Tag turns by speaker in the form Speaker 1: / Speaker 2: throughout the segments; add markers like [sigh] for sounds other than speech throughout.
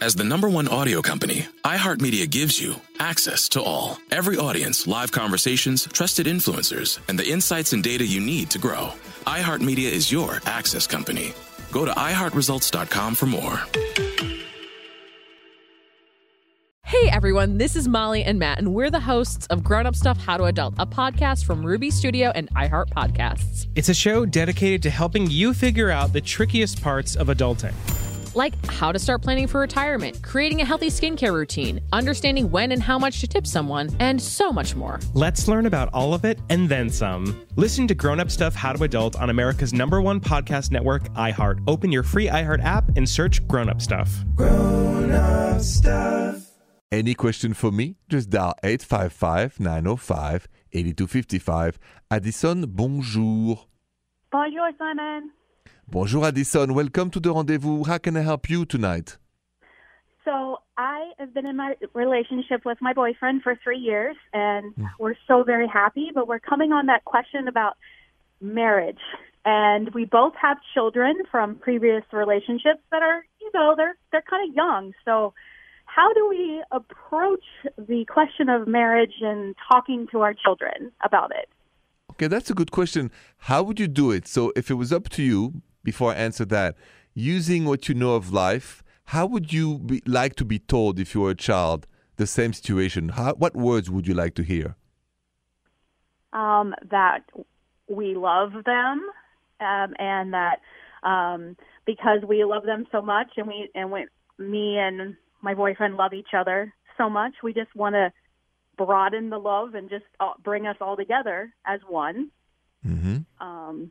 Speaker 1: As the number one audio company, iHeartMedia gives you access to all. Every audience, live conversations, trusted influencers, and the insights and data you need to grow. iHeartMedia is your access company. Go to iHeartResults.com for more.
Speaker 2: Hey everyone, this is Molly and Matt, and we're the hosts of Grown Up Stuff How to Adult, a podcast from Ruby Studio and iHeart Podcasts.
Speaker 3: It's a show dedicated to helping you figure out the trickiest parts of adulting.
Speaker 2: Like how to start planning for retirement, creating a healthy skincare routine, understanding when and how much to tip someone, and so much more.
Speaker 3: Let's learn about all of it and then some. Listen to Grown Up Stuff How to Adult on America's number one podcast network, iHeart. Open your free iHeart app and search Grown Up Stuff.
Speaker 4: Grown up stuff.
Speaker 5: Any question for me? Just dial 855 905 8255. Addison, bonjour.
Speaker 6: Bonjour, Simon.
Speaker 5: Bonjour, Addison. Welcome to the rendezvous. How can I help you tonight?
Speaker 6: So I have been in my relationship with my boyfriend for three years, and hmm. we're so very happy. But we're coming on that question about marriage, and we both have children from previous relationships that are, you know, they're they're kind of young. So how do we approach the question of marriage and talking to our children about it?
Speaker 5: Okay, that's a good question. How would you do it? So, if it was up to you, before I answer that, using what you know of life, how would you be, like to be told if you were a child the same situation? How, what words would you like to hear?
Speaker 6: um, that we love them, um, and that um, because we love them so much, and we and we, me and my boyfriend love each other so much, we just want to broaden the love and just uh, bring us all together as one.
Speaker 5: Mm-hmm.
Speaker 6: Um,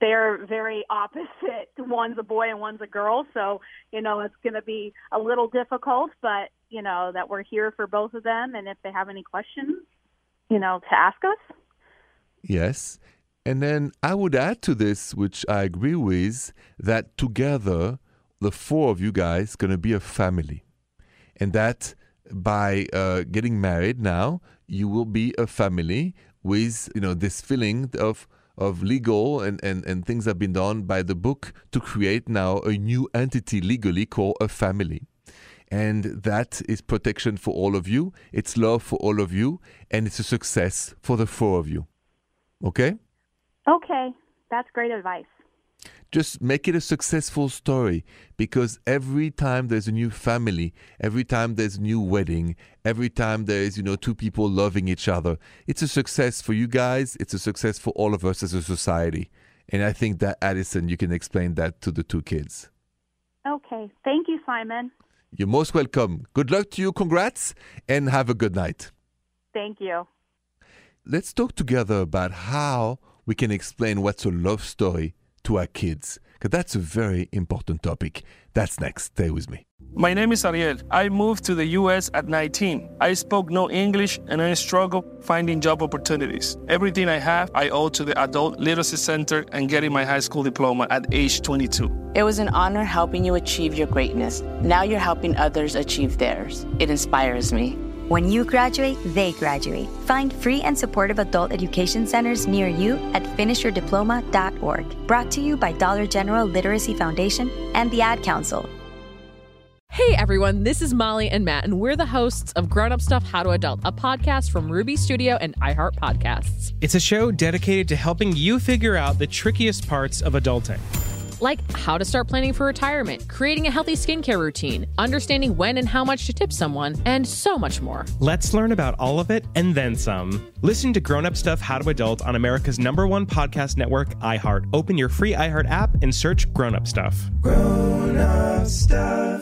Speaker 6: they're very opposite. [laughs] One's a boy and one's a girl, so you know it's going to be a little difficult. But you know that we're here for both of them, and if they have any questions, you know, to ask us.
Speaker 5: Yes. And then I would add to this, which I agree with, that together, the four of you guys going to be a family. And that by uh, getting married now, you will be a family with, you know, this feeling of of legal and, and, and things have been done by the book to create now a new entity legally called a family. And that is protection for all of you, it's love for all of you, and it's a success for the four of you. Okay?
Speaker 6: Okay, that's great advice.
Speaker 5: Just make it a successful story because every time there's a new family, every time there's a new wedding, every time there's, you know, two people loving each other, it's a success for you guys, it's a success for all of us as a society. And I think that Addison, you can explain that to the two kids.
Speaker 6: Okay, thank you, Simon.
Speaker 5: You're most welcome. Good luck to you, congrats, and have a good night.
Speaker 6: Thank you.
Speaker 5: Let's talk together about how we can explain what's a love story to our kids, because that's a very important topic. That's next. Stay with me.
Speaker 7: My name is Ariel. I moved to the US at 19. I spoke no English and I struggled finding job opportunities. Everything I have, I owe to the Adult Literacy Center and getting my high school diploma at age 22.
Speaker 8: It was an honor helping you achieve your greatness. Now you're helping others achieve theirs. It inspires me.
Speaker 9: When you graduate, they graduate. Find free and supportive adult education centers near you at finishyourdiploma.org. Brought to you by Dollar General Literacy Foundation and the Ad Council.
Speaker 2: Hey everyone, this is Molly and Matt, and we're the hosts of Grown Up Stuff How to Adult, a podcast from Ruby Studio and iHeart Podcasts.
Speaker 3: It's a show dedicated to helping you figure out the trickiest parts of adulting.
Speaker 2: Like how to start planning for retirement, creating a healthy skincare routine, understanding when and how much to tip someone, and so much more.
Speaker 3: Let's learn about all of it and then some. Listen to Grown Up Stuff How to Adult on America's number one podcast network, iHeart. Open your free iHeart app and search Grown Up Stuff.
Speaker 4: Grown up stuff.